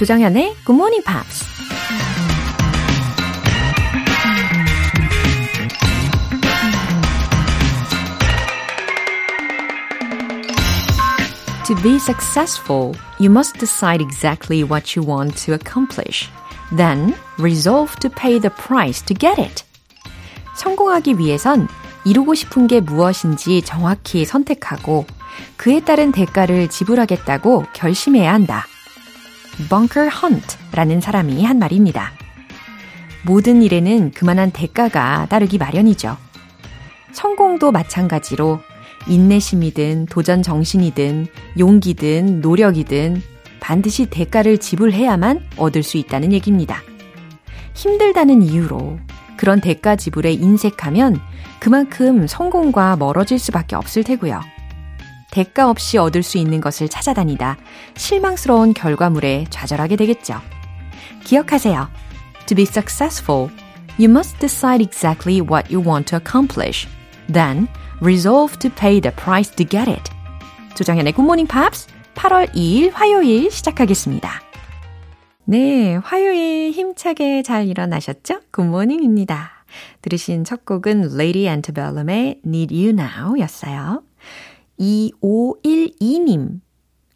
조정현의 Good Morning Pops. To be successful, you must decide exactly what you want to accomplish. Then resolve to pay the price to get it. 성공하기 위해선 이루고 싶은 게 무엇인지 정확히 선택하고 그에 따른 대가를 지불하겠다고 결심해야 한다. Bunker Hunt라는 사람이 한 말입니다. 모든 일에는 그만한 대가가 따르기 마련이죠. 성공도 마찬가지로 인내심이든 도전 정신이든 용기든 노력이든 반드시 대가를 지불해야만 얻을 수 있다는 얘기입니다. 힘들다는 이유로 그런 대가 지불에 인색하면 그만큼 성공과 멀어질 수밖에 없을 테고요. 대가 없이 얻을 수 있는 것을 찾아다니다 실망스러운 결과물에 좌절하게 되겠죠. 기억하세요. To be successful, you must decide exactly what you want to accomplish. Then resolve to pay the price to get it. 조정현의 굿모닝 팝스 8월 2일 화요일 시작하겠습니다. 네, 화요일 힘차게 잘 일어나셨죠? good morning입니다. 들으신 첫 곡은 Lady Antebellum의 Need You Now 였어요. 2512님.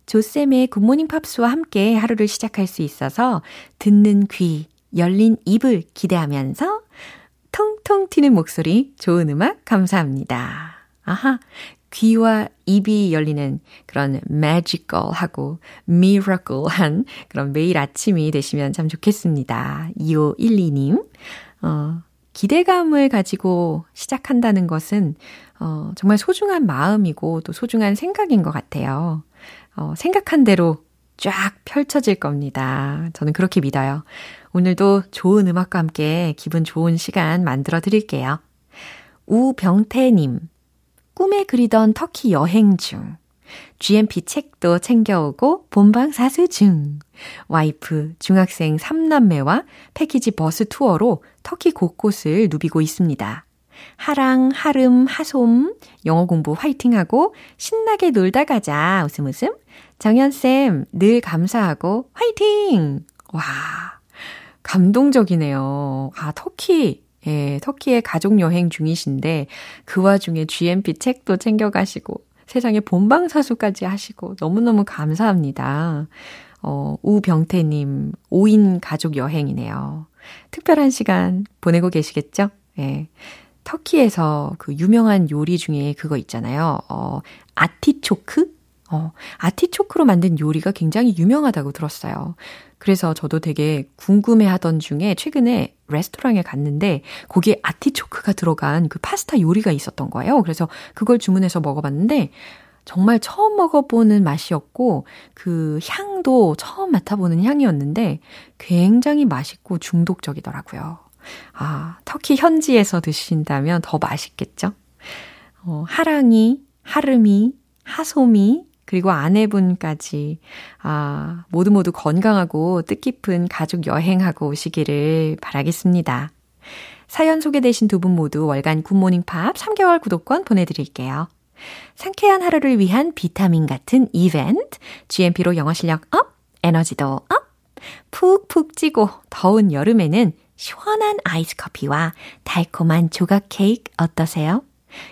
조쌤의 굿모닝 팝스와 함께 하루를 시작할 수 있어서 듣는 귀, 열린 입을 기대하면서 통통 튀는 목소리, 좋은 음악 감사합니다. 아하, 귀와 입이 열리는 그런 magical하고 miracle한 그런 매일 아침이 되시면 참 좋겠습니다. 2512님. 어, 기대감을 가지고 시작한다는 것은 어, 정말 소중한 마음이고 또 소중한 생각인 것 같아요. 어, 생각한 대로 쫙 펼쳐질 겁니다. 저는 그렇게 믿어요. 오늘도 좋은 음악과 함께 기분 좋은 시간 만들어 드릴게요. 우병태님, 꿈에 그리던 터키 여행 중. GMP 책도 챙겨오고 본방 사수 중. 와이프, 중학생 3남매와 패키지 버스 투어로 터키 곳곳을 누비고 있습니다. 하랑, 하름, 하솜, 영어 공부 화이팅하고 신나게 놀다 가자. 웃음 웃음. 정연쌤, 늘 감사하고 화이팅! 와, 감동적이네요. 아, 터키. 예, 터키에 가족 여행 중이신데 그 와중에 GMP 책도 챙겨가시고 세상에 본방사수까지 하시고 너무너무 감사합니다. 어, 우병태님, 5인 가족 여행이네요. 특별한 시간 보내고 계시겠죠? 예. 터키에서 그 유명한 요리 중에 그거 있잖아요. 어, 아티초크? 어, 아티초크로 만든 요리가 굉장히 유명하다고 들었어요. 그래서 저도 되게 궁금해 하던 중에 최근에 레스토랑에 갔는데 거기에 아티초크가 들어간 그 파스타 요리가 있었던 거예요. 그래서 그걸 주문해서 먹어봤는데 정말 처음 먹어보는 맛이었고 그 향도 처음 맡아보는 향이었는데 굉장히 맛있고 중독적이더라고요. 아, 터키 현지에서 드신다면 더 맛있겠죠? 어, 하랑이, 하름이, 하솜이, 그리고 아내분까지, 아, 모두 모두 건강하고 뜻깊은 가족 여행하고 오시기를 바라겠습니다. 사연 소개되신 두 분 모두 월간 굿모닝 팝 3개월 구독권 보내드릴게요. 상쾌한 하루를 위한 비타민 같은 이벤트, GMP로 영어 실력 up, 에너지도 up! 푹푹 찌고 더운 여름에는 시원한 아이스 커피와 달콤한 조각 케이크 어떠세요?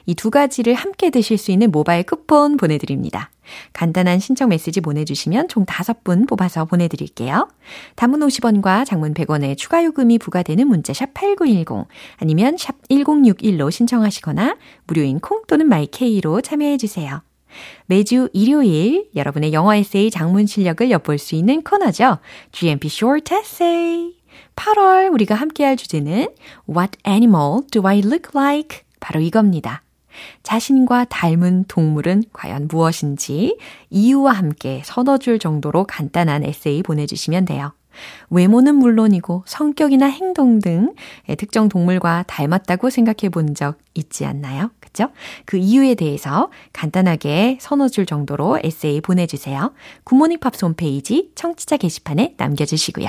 이 두 가지를 함께 드실 수 있는 모바일 쿠폰 보내드립니다. 간단한 신청 메시지 보내주시면 총 5분 뽑아서 보내드릴게요. 단문 50원과 장문 100원의 추가 요금이 부과되는 문자 샵 8910 아니면 샵 1061로 신청하시거나 무료인 콩 또는 마이케이로 참여해주세요. 매주 일요일 여러분의 영어 에세이 장문 실력을 엿볼 수 있는 코너죠. GMP Short Essay. 8월 우리가 함께할 주제는 What animal do I look like? 바로 이겁니다. 자신과 닮은 동물은 과연 무엇인지 이유와 함께 서너 줄 정도로 간단한 에세이 보내주시면 돼요. 외모는 물론이고 성격이나 행동 등 특정 동물과 닮았다고 생각해 본 적 있지 않나요? 그죠? 그 이유에 대해서 간단하게 서너 줄 정도로 에세이 보내주세요. 굿모닝 팝스 홈페이지 청취자 게시판에 남겨주시고요.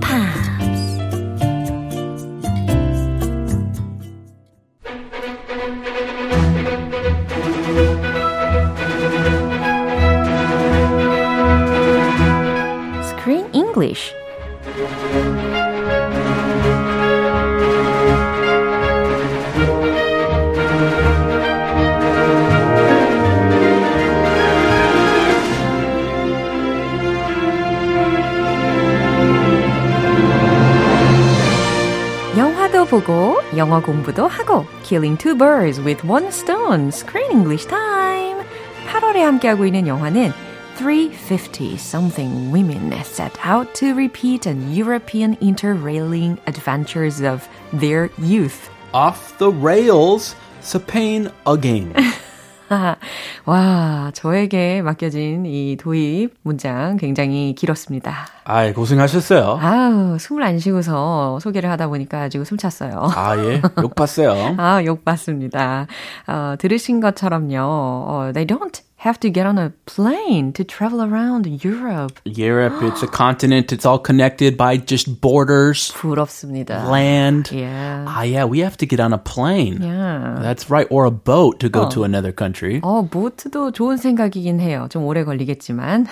보고 영어 공부도 하고 Killing two birds with one stone. Screen English time. 8월에 함께하고 있는 영화는 350 something women set out to repeat an European interrailing adventures of their youth. Off the rails, Spain again. 와, 저에게 맡겨진 이 도입 문장 굉장히 길었습니다. 아, 고생하셨어요. 아우, 숨을 안 쉬고서 소개를 하다 보니까 지금 숨 찼어요. 아, 예. 욕 봤어요. 아, 욕 받습니다. 어, 들으신 것처럼요. 어, they don't have to get on a plane to travel around Europe. Europe, it's a continent. It's all connected by just borders, 부럽습니다. land. Yeah. Ah, yeah, we have to get on a plane. Yeah. That's right. Or a boat to go to another country. 어, 보트도 좋은 생각이긴 해요. 좀 오래 걸리겠지만.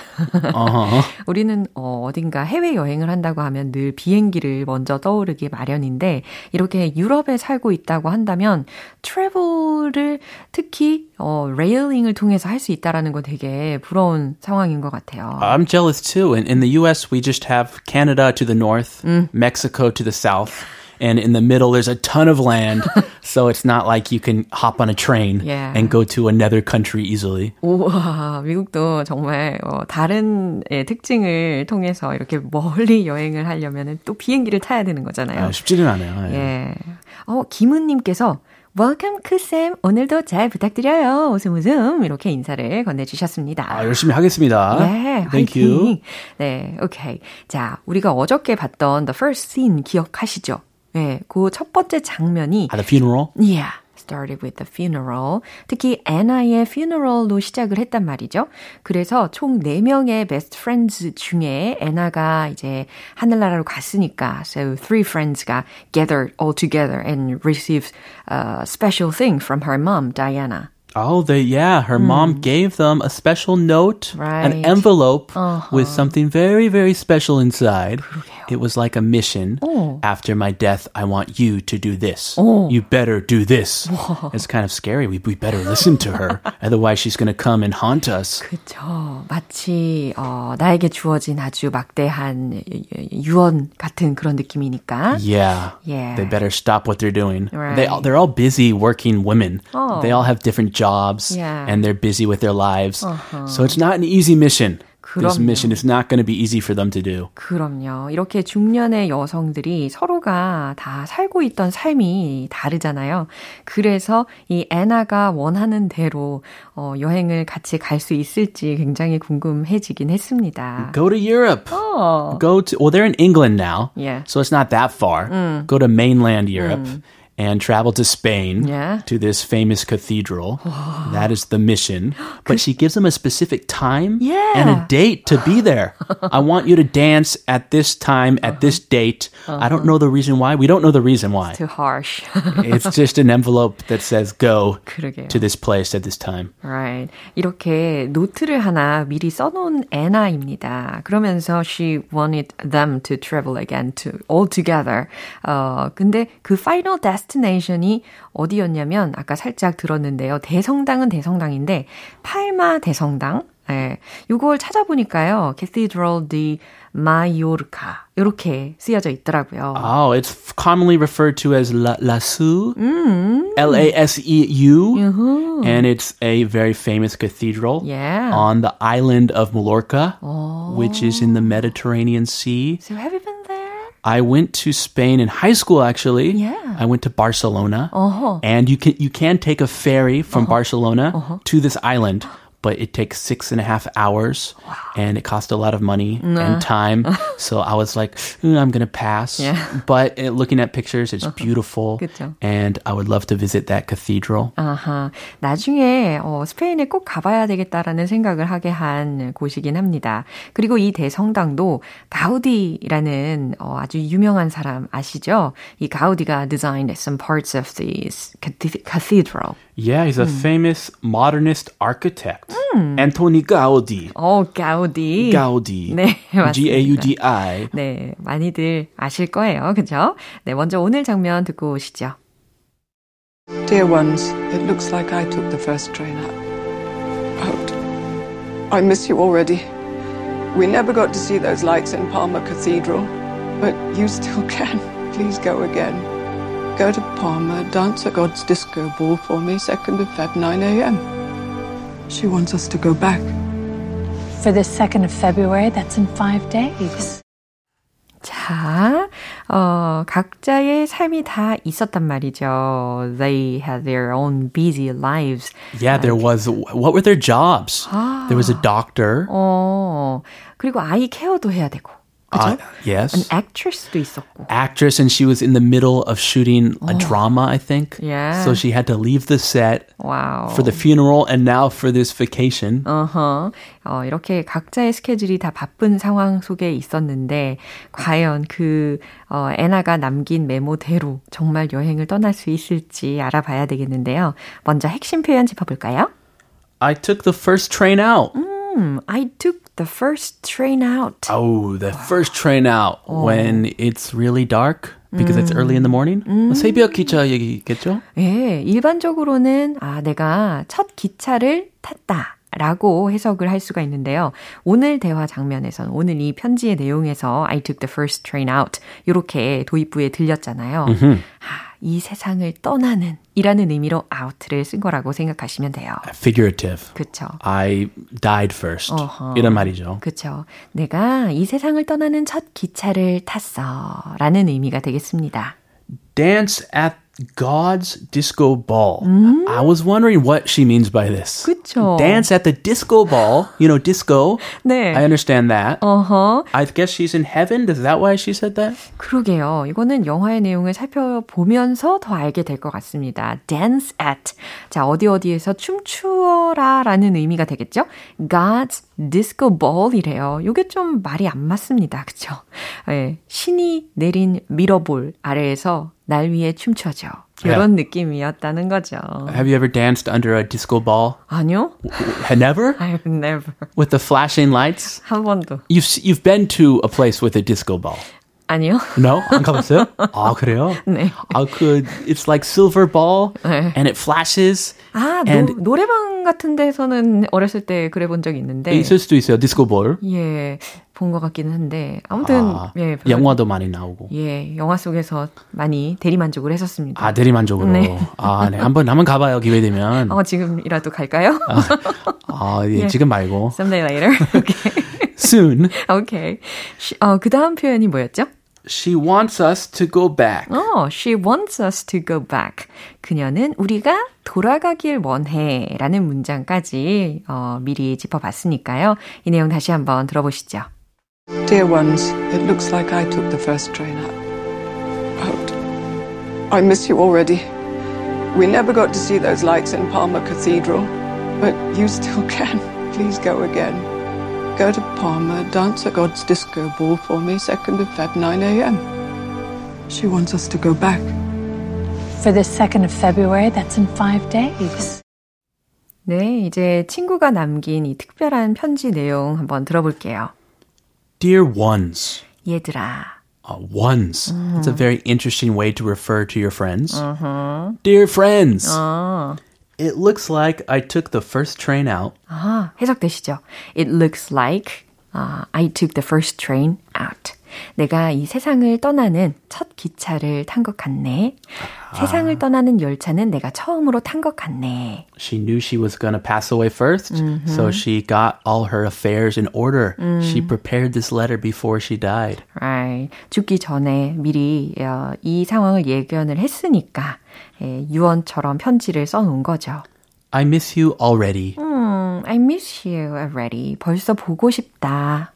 Uh-huh. 우리는 어, 어딘가 해외 여행을 한다고 하면 늘 비행기를 먼저 떠오르기 마련인데 이렇게 유럽에 살고 있다고 한다면 트래블을 특히 어, 레일링을 통해서 할 수 있다 라는 거 되게 부러운 상황인 것 같아요. I'm jealous too. In, in the US, we just have Canada to the north, Mexico to the south. And in the middle, there's a ton of land. so it's not like you can hop on a train Yeah. and go to another country easily. 우와, 미국도 정말 어, 다른 예, 특징을 통해서 이렇게 멀리 여행을 하려면 또 비행기를 타야 되는 거잖아요. 아, 쉽지는 않아요. 예. 예. 어, 김은 님께서 Welcome, 크쌤. 오늘도 잘 부탁드려요. 웃음 웃음. 이렇게 인사를 건네주셨습니다. 아, 열심히 하겠습니다. 예, Thank you. 네, 오케이. 자, 우리가 어저께 봤던 The First Scene 기억하시죠? 네, 그 첫 번째 장면이 At the funeral? Yeah. Started with the funeral. 특히 애나의 funeral로 시작을 했단 말이죠. 그래서 총 4명의 best friends 중에 애나가 이제 하늘나라로 갔으니까 so three friends가 gathered all together and received a special thing from her mom, Diana. Oh, they yeah, her mom gave them a special note, an Right. envelope with something very very special inside. It was like a mission. 어. After my death, I want you to do this. You better do this. It's kind of scary. We we better listen to her. Otherwise, she's going to come and haunt us. 그쵸. 마치, 어, 나에게 주어진 아주 막대한 유언 같은 그런 느낌이니까. Yeah. Yeah. They better stop what they're doing. They all, Right. they're all busy working women. Oh. They all have different jobs Yeah. and they're busy with their lives. So it's not an easy mission. This 그럼요. mission is not going to be easy for them to do. 그럼요. 이렇게 중년의 여성들이 서로가 다 살고 있던 삶이 다르잖아요. 그래서 이 애나가 원하는 대로 어, 여행을 같이 갈 수 있을지 굉장히 궁금해지긴 했습니다. Go to Europe. 어. Go to well, they're in England now, Yeah. so it's not that far. Go to mainland Europe and travel to Spain Yeah. to this famous cathedral. that is the mission. But she gives them a specific time Yeah. and a date to be there. I want you to dance at this time at this date. I don't know the reason why. We don't know the reason why. Too harsh. it's just an envelope that says go 그러게요. to this place at this time. Right. 이렇게 노트를 하나 미리 써놓은 애나입니다. 그러면서 she wanted them to travel again to all together. 어, 근데 그 final destination 이 어디였냐면 아까 살짝 들었는데요. 대성당은 대성당인데 팔마 대성당. 예. 요걸 찾아보니까요. Cathedral de Mallorca. 이렇게 쓰여져 있더라고요. Oh, it's commonly referred to as La Laseu, L A S E U, and it's a very famous cathedral Yeah. on the island of Mallorca, which is in the Mediterranean Sea. So have you been? I went to Spain in high school. Actually, Yeah. I went to Barcelona, Uh-huh. and you can you can take a ferry from Barcelona to this island but it takes six and a half hours and it cost a lot of money and time. so I was like, "Mm, I'm going to pass. Yeah. But uh, looking at pictures, it's beautiful. 그쵸. And I would love to visit that cathedral. 아하, 나중에 어, 스페인에 꼭 가봐야 되겠다라는 생각을 하게 한 곳이긴 합니다. 그리고 이 대성당도 가우디라는 어, 아주 유명한 사람 아시죠? 이 가우디가 designed some parts of this cathe- cathedral. Yeah, he's a famous modernist architect. Antoni Gaudi. 어, 가우디. Gaudi. 네, 맞습니다. G-A-U-D-I. 네, 많이들 아실 거예요. 그죠? 네, 먼저 오늘 장면 듣고 오시죠. Dear ones, it looks like I took the first train out. Out. I miss you already. We never got to see those lights in Palma Cathedral, but you still can. Please go again. Go to Palma, dance at God's disco ball for me, 2nd of Feb, 9 a.m. She wants us to go back. For the 2nd of February, that's in five days. 자, 어, 각자의 삶이 다 있었단 말이죠. They had their own busy lives. Yeah, there was. What were their jobs? There was a doctor. 어, 그리고 아이 케어도 해야 되고. 그죠? Uh, yes. An actress도 있었고. actress and she was in the middle of shooting a drama, I think. Yeah. So she had to leave the set 와우. for the funeral and now for this vacation. 어허. 어, 이렇게 각자의 스케줄이 다 바쁜 상황 속에 있었는데, 과연 그, 어, 애나가 남긴 메모대로 정말 여행을 떠날 수 있을지 알아봐야 되겠는데요. 먼저 핵심 표현 짚어볼까요? I took the first train out. 음, I took the first train out. Oh, the first train out when it's really dark because it's early in the morning. 새벽 기차 얘기겠죠? 예, 일반적으로는, 아, 내가 첫 기차를 탔다. 라고 해석을 할 수가 있는데요. 오늘 대화 장면에서는 오늘 이 편지의 내용에서 I took the first train out 이렇게 도입부에 들렸잖아요. 아, 이 세상을 떠나는 이라는 의미로 out를 쓴 거라고 생각하시면 돼요. Figurative. 그쵸. I died first. 어허. 이런 말이죠. 그쵸. 내가 이 세상을 떠나는 첫 기차를 탔어. 라는 의미가 되겠습니다. Dance at God's disco ball. I was wondering what she means by this. 그쵸. Dance at the disco ball. You know, disco. 네. I understand that. 어허. I guess she's in heaven. Is that why she said that? 그러게요. 이거는 영화의 내용을 살펴보면서 더 알게 될 것 같습니다. dance at. 자, 어디 어디에서 춤추어라 라는 의미가 되겠죠? God's disco ball이래요. 이게 좀 말이 안 맞습니다. 그쵸? 예, 신이 내린 미러볼 아래에서 날 위해 춤춰줘. 이런 느낌이었다는 거죠. Have you ever danced under a disco ball? 아니요? Never? I've never. With the flashing lights? 한 번도. You've s- you've been to a place with a disco ball. 아니요? No, 안 가봤어요? 아 그래요? 네. 아그 it's like silver ball 네. and it flashes. 아, and 노, 노래방 같은 데서는 어렸을 때 그래 본 적이 있는데. 있을 수도 있어요. 디스코 볼. 예, 본 것 같기는 한데. 아무튼, 아, 예. 별로- 영화도 많이 나오고. 예, 영화 속에서 많이 대리만족을 했었습니다. 아 대리만족으로. 네. 아, 네. 한번 한번 가봐요. 기회 되면. 어, 지금이라도 갈까요? 아, 예, 지금 말고. Someday later. 오케이. Soon. 시- 어, 그 다음 표현이 뭐였죠? She wants us to go back. 어, she wants us to go back. 그녀는 우리가 돌아가길 원해. 라는 문장까지, 어, 미리 짚어봤으니까요. 이 내용 다시 한번 들어보시죠. Dear ones, it looks like I took the first train out. Out. I miss you already. We never got to see those lights in Palma Cathedral, but you still can. Please go again. Go to Palma, dance at God's disco ball for me, 2nd of Feb, 9 a.m. She wants us to go back. For the 2nd of February, that's in five days. 네, 이제 친구가 남긴 이 특별한 편지 내용 한번 들어볼게요. Dear ones. 얘들아. Uh, ones. It's a very interesting way to refer to your friends. Dear friends. It looks like I took the first train out. 아, 해석되시죠? It looks like uh, I took the first train out. 내가 이 세상을 떠나는 첫 기차를 탄 것 같네. 세상을 떠나는 열차는 내가 처음으로 탄 것 같네. She knew she was going to pass away 1st so she got all her affairs in order. She prepared this letter before she died. Right. 죽기 전에 미리 어, 이 상황을 예견을 했으니까 예, 유언처럼 편지를 써놓은 거죠. I miss you already. 음, I miss you already. 벌써 보고 싶다.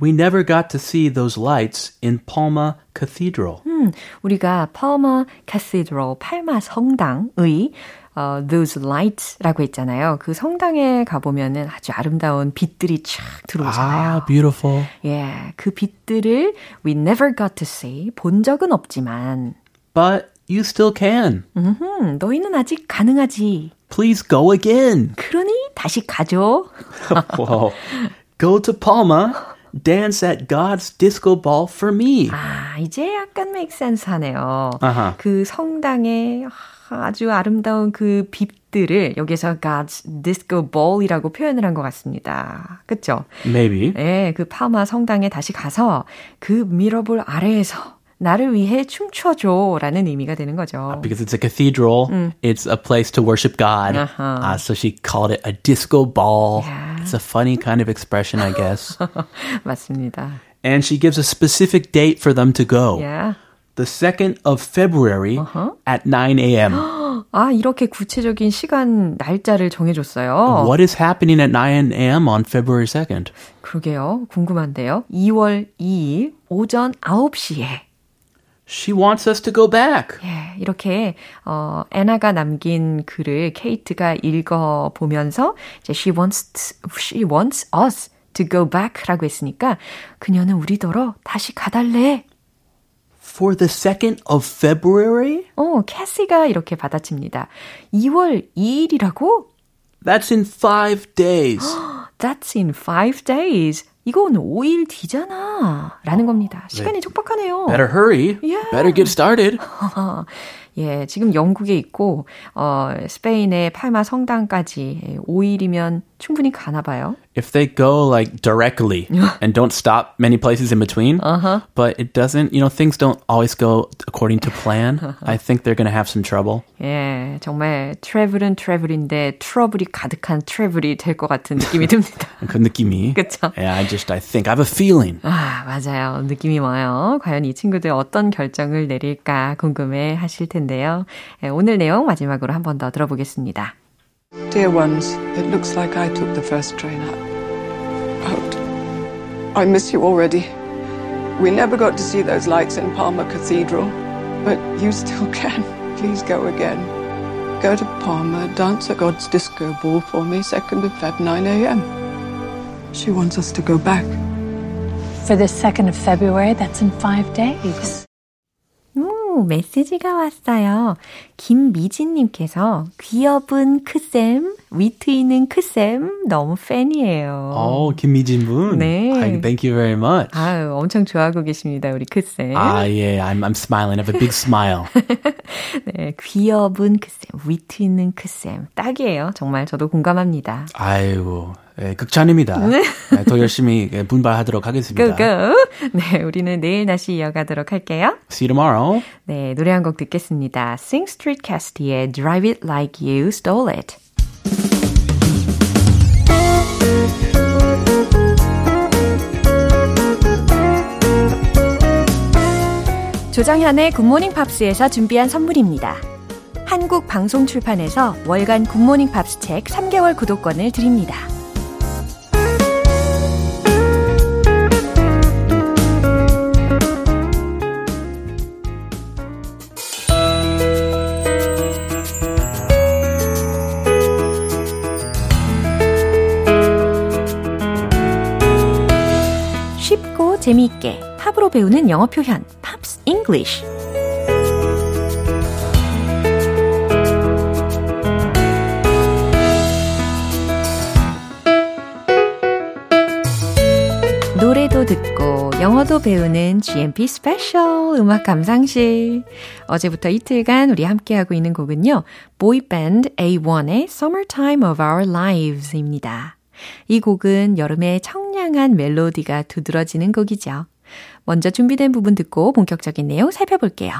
We never got to see those lights in Palma Cathedral. 음, 우리가 Palma Cathedral, 팔마 성당의 어, those lights라고 했잖아요. 그 성당에 가보면은 아주 아름다운 빛들이 쫙 들어오잖아요. Ah, beautiful. 예, 그 빛들을 we never got to see 본 적은 없지만 But you still can. 음, 너희는 아직 가능하지. Please go again. 그러니 다시 가죠. Whoa. Go to Palma, dance at God's disco ball for me. 아, 이제 약간 make sense 하네요. 아하. 그 성당의 아주 아름다운 그 빛들을 여기서 God's Disco Ball이라고 표현을 한 것 같습니다. 그쵸? Maybe. 네, 그 파마 성당에 다시 가서 그 미러볼 아래에서 나를 위해 춤춰줘 라는 의미가 되는 거죠. Because it's a cathedral, it's a place to worship God. Uh-huh. Uh, so she called it a disco ball. Yeah. It's a funny kind of expression, I guess. 맞습니다. and she gives a specific date for them to go. Yeah. The 2nd of February at 9 a.m. 아, 이렇게 구체적인 시간, 날짜를 정해줬어요. What is happening at 9 a.m. on February 2nd? 그러게요. 궁금한데요. 2월 2일 오전 9시에 She wants us to go back. 예, 이렇게 어 애나가 남긴 글을 케이트가 읽어 보면서 이제 she wants she wants us to go back라고 했으니까 그녀는 우리더러 다시 가달래. For the 2nd of February? 어, 캐시가 이렇게 받아칩니다. 2월 2일이라고? That's in five days. That's in five days. 이건 5일 뒤잖아. 라는 겁니다. 시간이 촉박하네요. Better hurry. Yeah. Better get started. 예, 지금 영국에 있고, 어, 스페인의 팔마 성당까지 5일이면 충분히 가나 봐요. If they go like directly and don't stop many places in between, but it doesn't, you know, things don't always go according to plan, I think they're going to have some trouble. 예, 정말 트래블은 트래블인데 트러블이 가득한 트래블이 될 것 같은 느낌이 듭니다. 그 느낌이. 그쵸? Yeah, I just, I think, I have a feeling. 아, 맞아요. 느낌이 와요. 과연 이 친구들 어떤 결정을 내릴까 궁금해 하실 텐데 요. 예, 오늘 내용 마지막으로 한 번 더 들어보겠습니다. Dear ones, it looks like I took the first train out. Out. I miss you already. We never got to see those lights in Palma Cathedral, but you still can. Please go again. Go to Palma, dance at God's disco ball for me, 2nd of Feb, 9 a.m. She wants us to go back. For the 2nd of February, that's in five days. 오, 메시지가 왔어요. 김미진님께서 귀여운 크쌤, 위트 있는 크쌤 너무 팬이에요. Oh, 김미진 분. 네. Hi, Thank you very much. 아유, 엄청 좋아하고 계십니다, 우리 크쌤. Ah, yeah, I'm, I'm smiling. I have a big smile. 네, 귀여운 크쌤, 위트 있는 크쌤. 딱이에요. 정말 저도 공감합니다. 아이고, 예, 극찬입니다. 네, 더 열심히 예, 분발하도록 하겠습니다. Go go! 네, 우리는 내일 다시 이어가도록 할게요. See you tomorrow. 네, 노래 한 곡 듣겠습니다. Sing Street Cast의 Drive It Like You Stole It. 조정현의 굿모닝 팝스에서 준비한 선물입니다. 한국 방송 출판에서 월간 굿모닝 팝스 책 3개월 구독권을 드립니다. 재미있게 팝으로 배우는 영어 표현 Pops English 노래도 듣고 영어도 배우는 GMP special 음악 감상실. 어제부터 이틀간 우리 함께하고 있는 곡은요. 보이밴드 A1의 Summertime of Our Lives입니다. 이 곡은 여름의 청량한 멜로디가 두드러지는 곡이죠. 먼저 준비된 부분 듣고 본격적인 내용 살펴볼게요.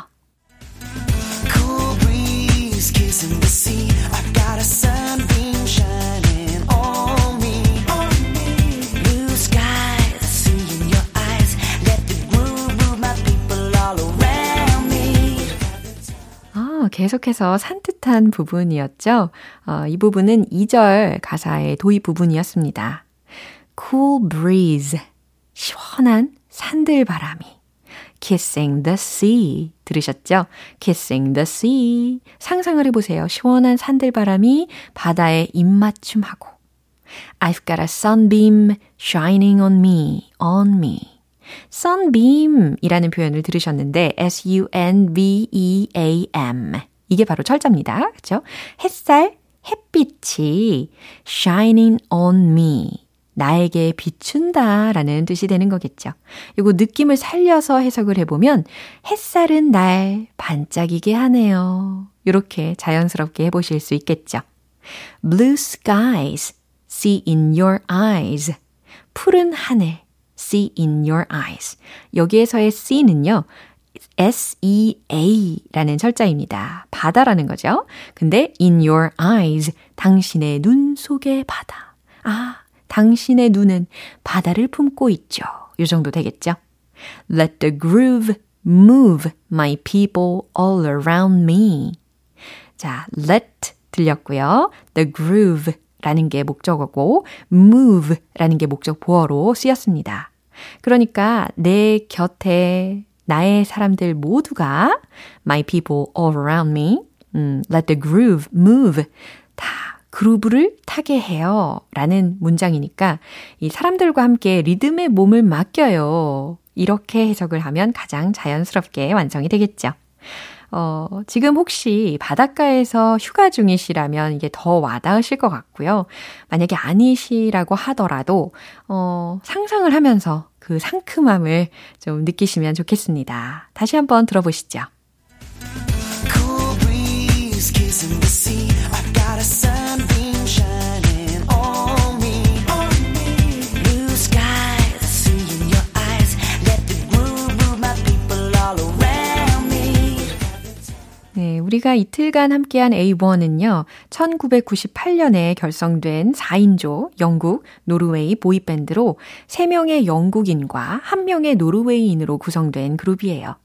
아, 계속해서 산뜻한 부분이었죠. 어, 이 부분은 2절 가사의 도입 부분이었습니다. Cool breeze. 시원한 산들바람이. Kissing the sea. 들으셨죠? Kissing the sea. 상상을 해보세요. 시원한 산들바람이 바다에 입맞춤하고. I've got a sunbeam shining on me, on me. sunbeam 이라는 표현을 들으셨는데 S-U-N-B-E-A-M 이게 바로 철자입니다. 그렇죠? 햇살, 햇빛이 shining on me 나에게 비춘다 라는 뜻이 되는 거겠죠. 이거 느낌을 살려서 해석을 해보면 햇살은 날 반짝이게 하네요. 이렇게 자연스럽게 해보실 수 있겠죠. Blue skies, see in your eyes. 푸른 하늘, see in your eyes. 여기에서의 see는요, S-E-A 라는 철자입니다. 바다라는 거죠. 근데 in your eyes, 당신의 눈 속의 바다. 아, 당신의 눈은 바다를 품고 있죠. 요 정도 되겠죠. Let the groove move my people all around me. 자, let 들렸고요. The groove 라는 게 목적어고 move 라는 게 목적 보어로 쓰였습니다. 그러니까 내 곁에 나의 사람들 모두가 my people all around me 음, let the groove move 다 그루브를 타게 해요. 라는 문장이니까 이 사람들과 함께 리듬의 몸을 맡겨요. 이렇게 해석을 하면 가장 자연스럽게 완성이 되겠죠. 어, 지금 혹시 바닷가에서 휴가 중이시라면 이게 더 와닿으실 것 같고요. 만약에 아니시라고 하더라도, 어, 상상을 하면서 그 상큼함을 좀 느끼시면 좋겠습니다. 다시 한번 들어보시죠. Cool breeze 우리가 이틀간 함께한 A1은요, 1998년에 결성된 4인조 영국, 노르웨이 보이밴드로 3명의 영국인과 1명의 노르웨이인으로 구성된 그룹이에요.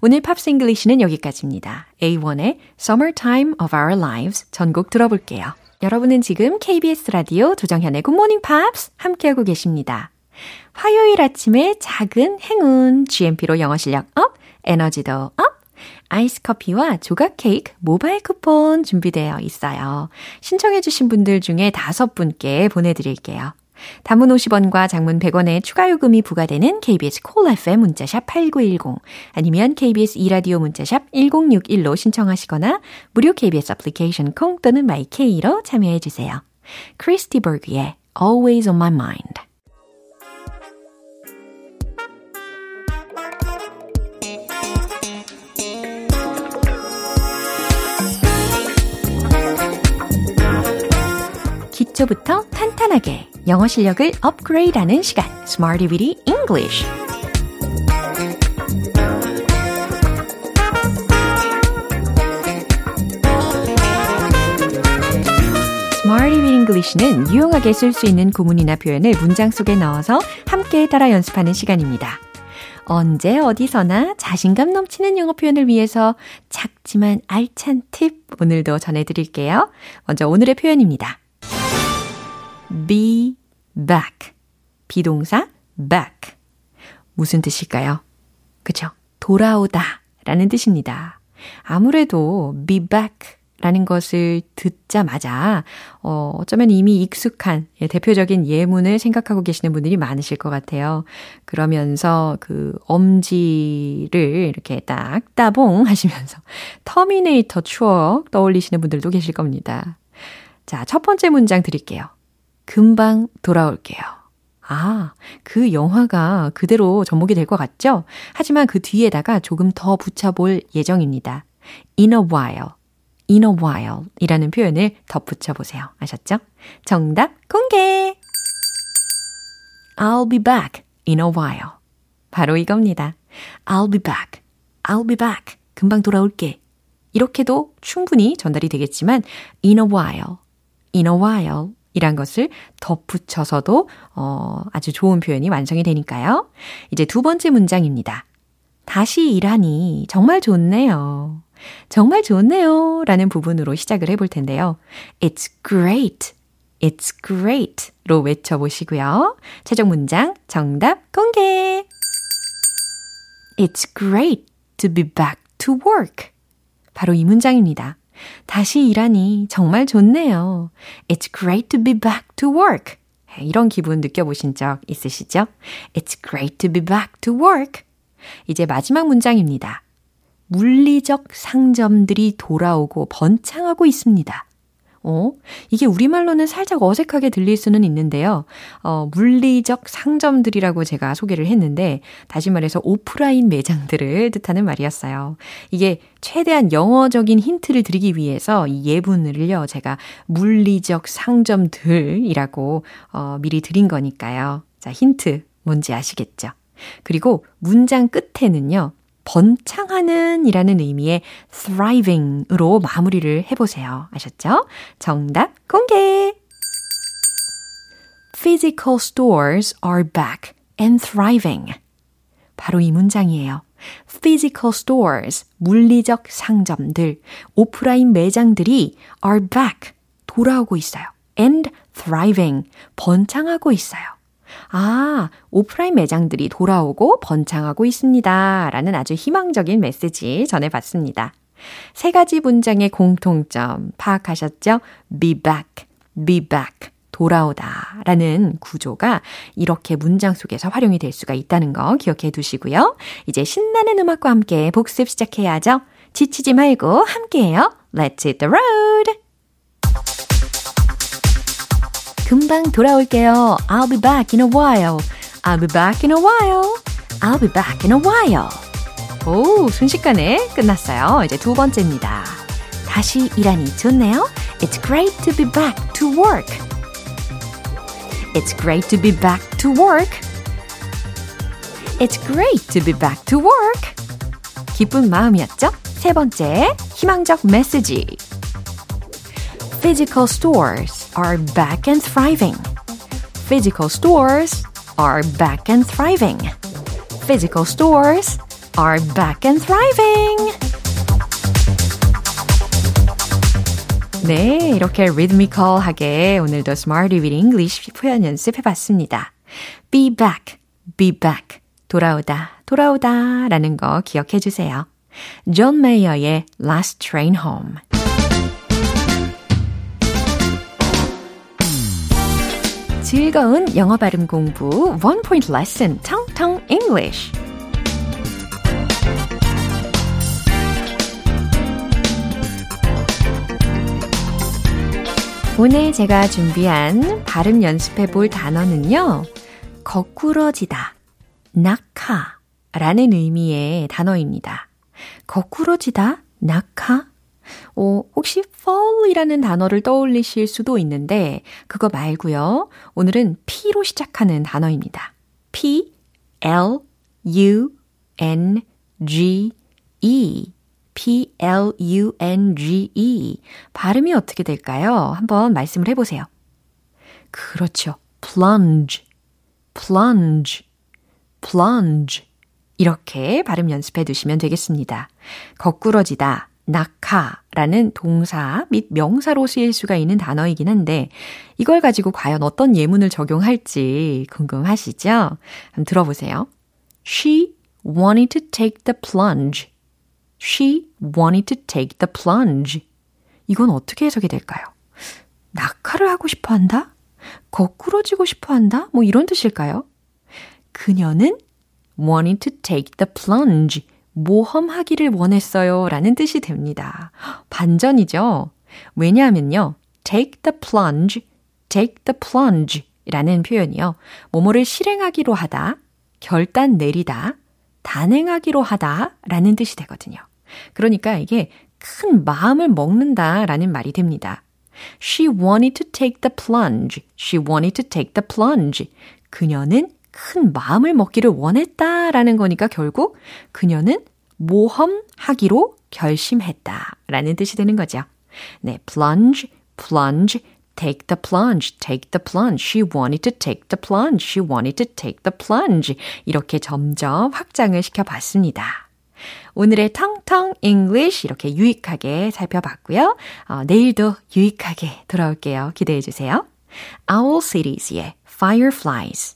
오늘 Pops English는 여기까지입니다. A1의 Summertime of Our Lives 전곡 들어볼게요. 여러분은 지금 KBS 라디오 조정현의 굿모닝 팝스 함께하고 계십니다. 화요일 아침에 작은 행운 GMP로 영어 실력 up, 에너지도 up, 아이스 커피와 조각 케이크 모바일 쿠폰 준비되어 있어요. 신청해주신 분들 중에 다섯 분께 보내드릴게요. 단문 50원과 장문 100원의 추가 요금이 부과되는 KBS cool FM 문자샵 8910 아니면 KBS 이라디오 문자샵 1061로 신청하시거나 무료 KBS 애플리케이션 콩 또는 my K로 참여해 주세요. 크리스 디 버그의 Always on my mind 기초부터 탄탄하게 영어 실력을 업그레이드하는 시간 Smarty Weedy English English는 유용하게 쓸 수 있는 구문이나 표현을 문장 속에 넣어서 함께 따라 연습하는 시간입니다. 언제 어디서나 자신감 넘치는 영어 표현을 위해서 작지만 알찬 팁 오늘도 전해드릴게요. 먼저 오늘의 표현입니다. Be back. 비동사 back. 무슨 뜻일까요? 그쵸? 돌아오다 라는 뜻입니다. 아무래도 be back 라는 것을 듣자마자, 어, 어쩌면 이미 익숙한 예, 대표적인 예문을 생각하고 계시는 분들이 많으실 것 같아요. 그러면서 그 엄지를 이렇게 딱 따봉 하시면서 터미네이터 추억 떠올리시는 분들도 계실 겁니다. 자, 첫 번째 문장 드릴게요. 금방 돌아올게요. 아, 그 영화가 그대로 접목이 될 것 같죠? 하지만 그 뒤에다가 조금 더 붙여볼 예정입니다. in a while, in a while 이라는 표현을 덧붙여 보세요. 아셨죠? 정답 공개! I'll be back in a while. 바로 이겁니다. I'll be back, I'll be back. 금방 돌아올게. 이렇게도 충분히 전달이 되겠지만 in a while, in a while 이란 것을 덧붙여서도 어, 아주 좋은 표현이 완성이 되니까요. 이제 두 번째 문장입니다. 다시 일하니 정말 좋네요. 정말 좋네요. 라는 부분으로 시작을 해볼 텐데요. It's great. It's great. 로 외쳐보시고요. 최종 문장 정답 공개. It's great to be back to work. 바로 이 문장입니다. 다시 일하니 정말 좋네요. It's great to be back to work. 이런 기분 느껴보신 적 있으시죠? It's great to be back to work. 이제 마지막 문장입니다. 물리적 상점들이 돌아오고 번창하고 있습니다. 어? 이게 우리말로는 살짝 어색하게 들릴 수는 있는데요. 어, 물리적 상점들이라고 제가 소개를 했는데, 다시 말해서 오프라인 매장들을 뜻하는 말이었어요. 이게 최대한 영어적인 힌트를 드리기 위해서 이 예문을요, 제가 물리적 상점들이라고, 어, 미리 드린 거니까요. 자, 힌트 뭔지 아시겠죠? 그리고 문장 끝에는요, 번창하는 이라는 의미의 thriving으로 마무리를 해보세요. 아셨죠? 정답 공개! Physical stores are back and thriving. 바로 이 문장이에요. Physical stores, 물리적 상점들, 오프라인 매장들이 are back, 돌아오고 있어요. and thriving, 번창하고 있어요. 아, 오프라인 매장들이 돌아오고 번창하고 있습니다. 라는 아주 희망적인 메시지 전해봤습니다. 세 가지 문장의 공통점 파악하셨죠? be back, be back. 돌아오다 라는 구조가 이렇게 문장 속에서 활용이 될 수가 있다는 거 기억해 두시고요. 이제 신나는 음악과 함께 복습 시작해야죠. 지치지 말고 함께해요. Let's hit the road! 금방 돌아올게요. I'll be back in a while. I'll be back in a while. I'll be back in a while. 오, 순식간에 끝났어요. 이제 두 번째입니다. 다시 일하니 좋네요. It's great to be back to work. It's great to be back to work. It's great to be back to work. 기쁜 마음이었죠? 세 번째, 희망적 메시지. Physical stores are back and thriving. Physical stores are back and thriving. Physical stores are back and thriving. 네, 이렇게 rhythmical하게 오늘도 Smarty with English 표현 연습해 봤습니다. Be back, be back. 돌아오다, 돌아오다 라는 거 기억해 주세요. 존 메이어의 Last Train Home. 즐거운 영어 발음 공부 One Point Lesson 텅텅 English 오늘 제가 준비한 발음 연습해 볼 단어는요. 거꾸러지다, 낙하 라는 의미의 단어입니다. 거꾸러지다, 낙하? 어, 혹시 fall이라는 단어를 떠올리실 수도 있는데 그거 말고요. 오늘은 P로 시작하는 단어입니다. P, L, U, N, G, E. P-L-U-N-G-E. 발음이 어떻게 될까요? 한번 말씀을 해보세요. 그렇죠. plunge, plunge, plunge. 이렇게 발음 연습해 두시면 되겠습니다. 거꾸러지다, 낙하라는 동사 및 명사로 쓰일 수가 있는 단어이긴 한데 이걸 가지고 과연 어떤 예문을 적용할지 궁금하시죠? 한번 들어보세요. She wanted to take the plunge. She wanted to take the plunge. 이건 어떻게 해석이 될까요? 낙하를 하고 싶어 한다? 거꾸러지고 싶어 한다? 뭐 이런 뜻일까요? 그녀는 wanted to take the plunge. 모험하기를 원했어요. 라는 뜻이 됩니다. 반전이죠? 왜냐하면요. take the plunge, take the plunge 라는 표현이요. 뭐뭐를 실행하기로 하다, 결단 내리다, 단행하기로 하다 라는 뜻이 되거든요. 그러니까 이게 큰 마음을 먹는다 라는 말이 됩니다. She wanted to take the plunge. She wanted to take the plunge. 그녀는 큰 마음을 먹기를 원했다 라는 거니까 결국 그녀는 모험하기로 결심했다 라는 뜻이 되는 거죠. 네, plunge, plunge, take the plunge, take the plunge. She wanted to take the plunge. She wanted to take the plunge. 이렇게 점점 확장을 시켜봤습니다. 오늘의 텅텅 English 이렇게 유익하게 살펴봤고요. 어, 내일도 유익하게 돌아올게요. 기대해 주세요. Owl Cities의 Fireflies.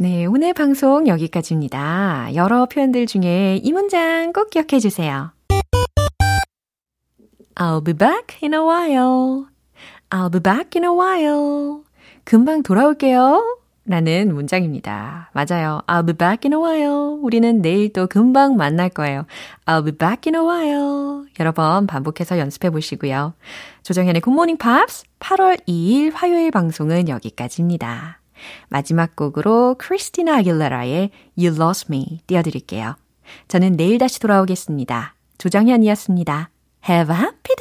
네, 오늘 방송 여기까지입니다. 여러 표현들 중에 이 문장 꼭 기억해 주세요. I'll be back in a while. I'll be back in a while. 금방 돌아올게요. 라는 문장입니다. 맞아요. I'll be back in a while. 우리는 내일 또 금방 만날 거예요. I'll be back in a while. 여러 번 반복해서 연습해 보시고요. 조정현의 굿모닝 팝스 8월 2일 화요일 방송은 여기까지입니다. 마지막 곡으로 크리스티나 아길레라의 You Lost Me 띄워드릴게요. 저는 내일 다시 돌아오겠습니다. 조정현이었습니다. Have a happy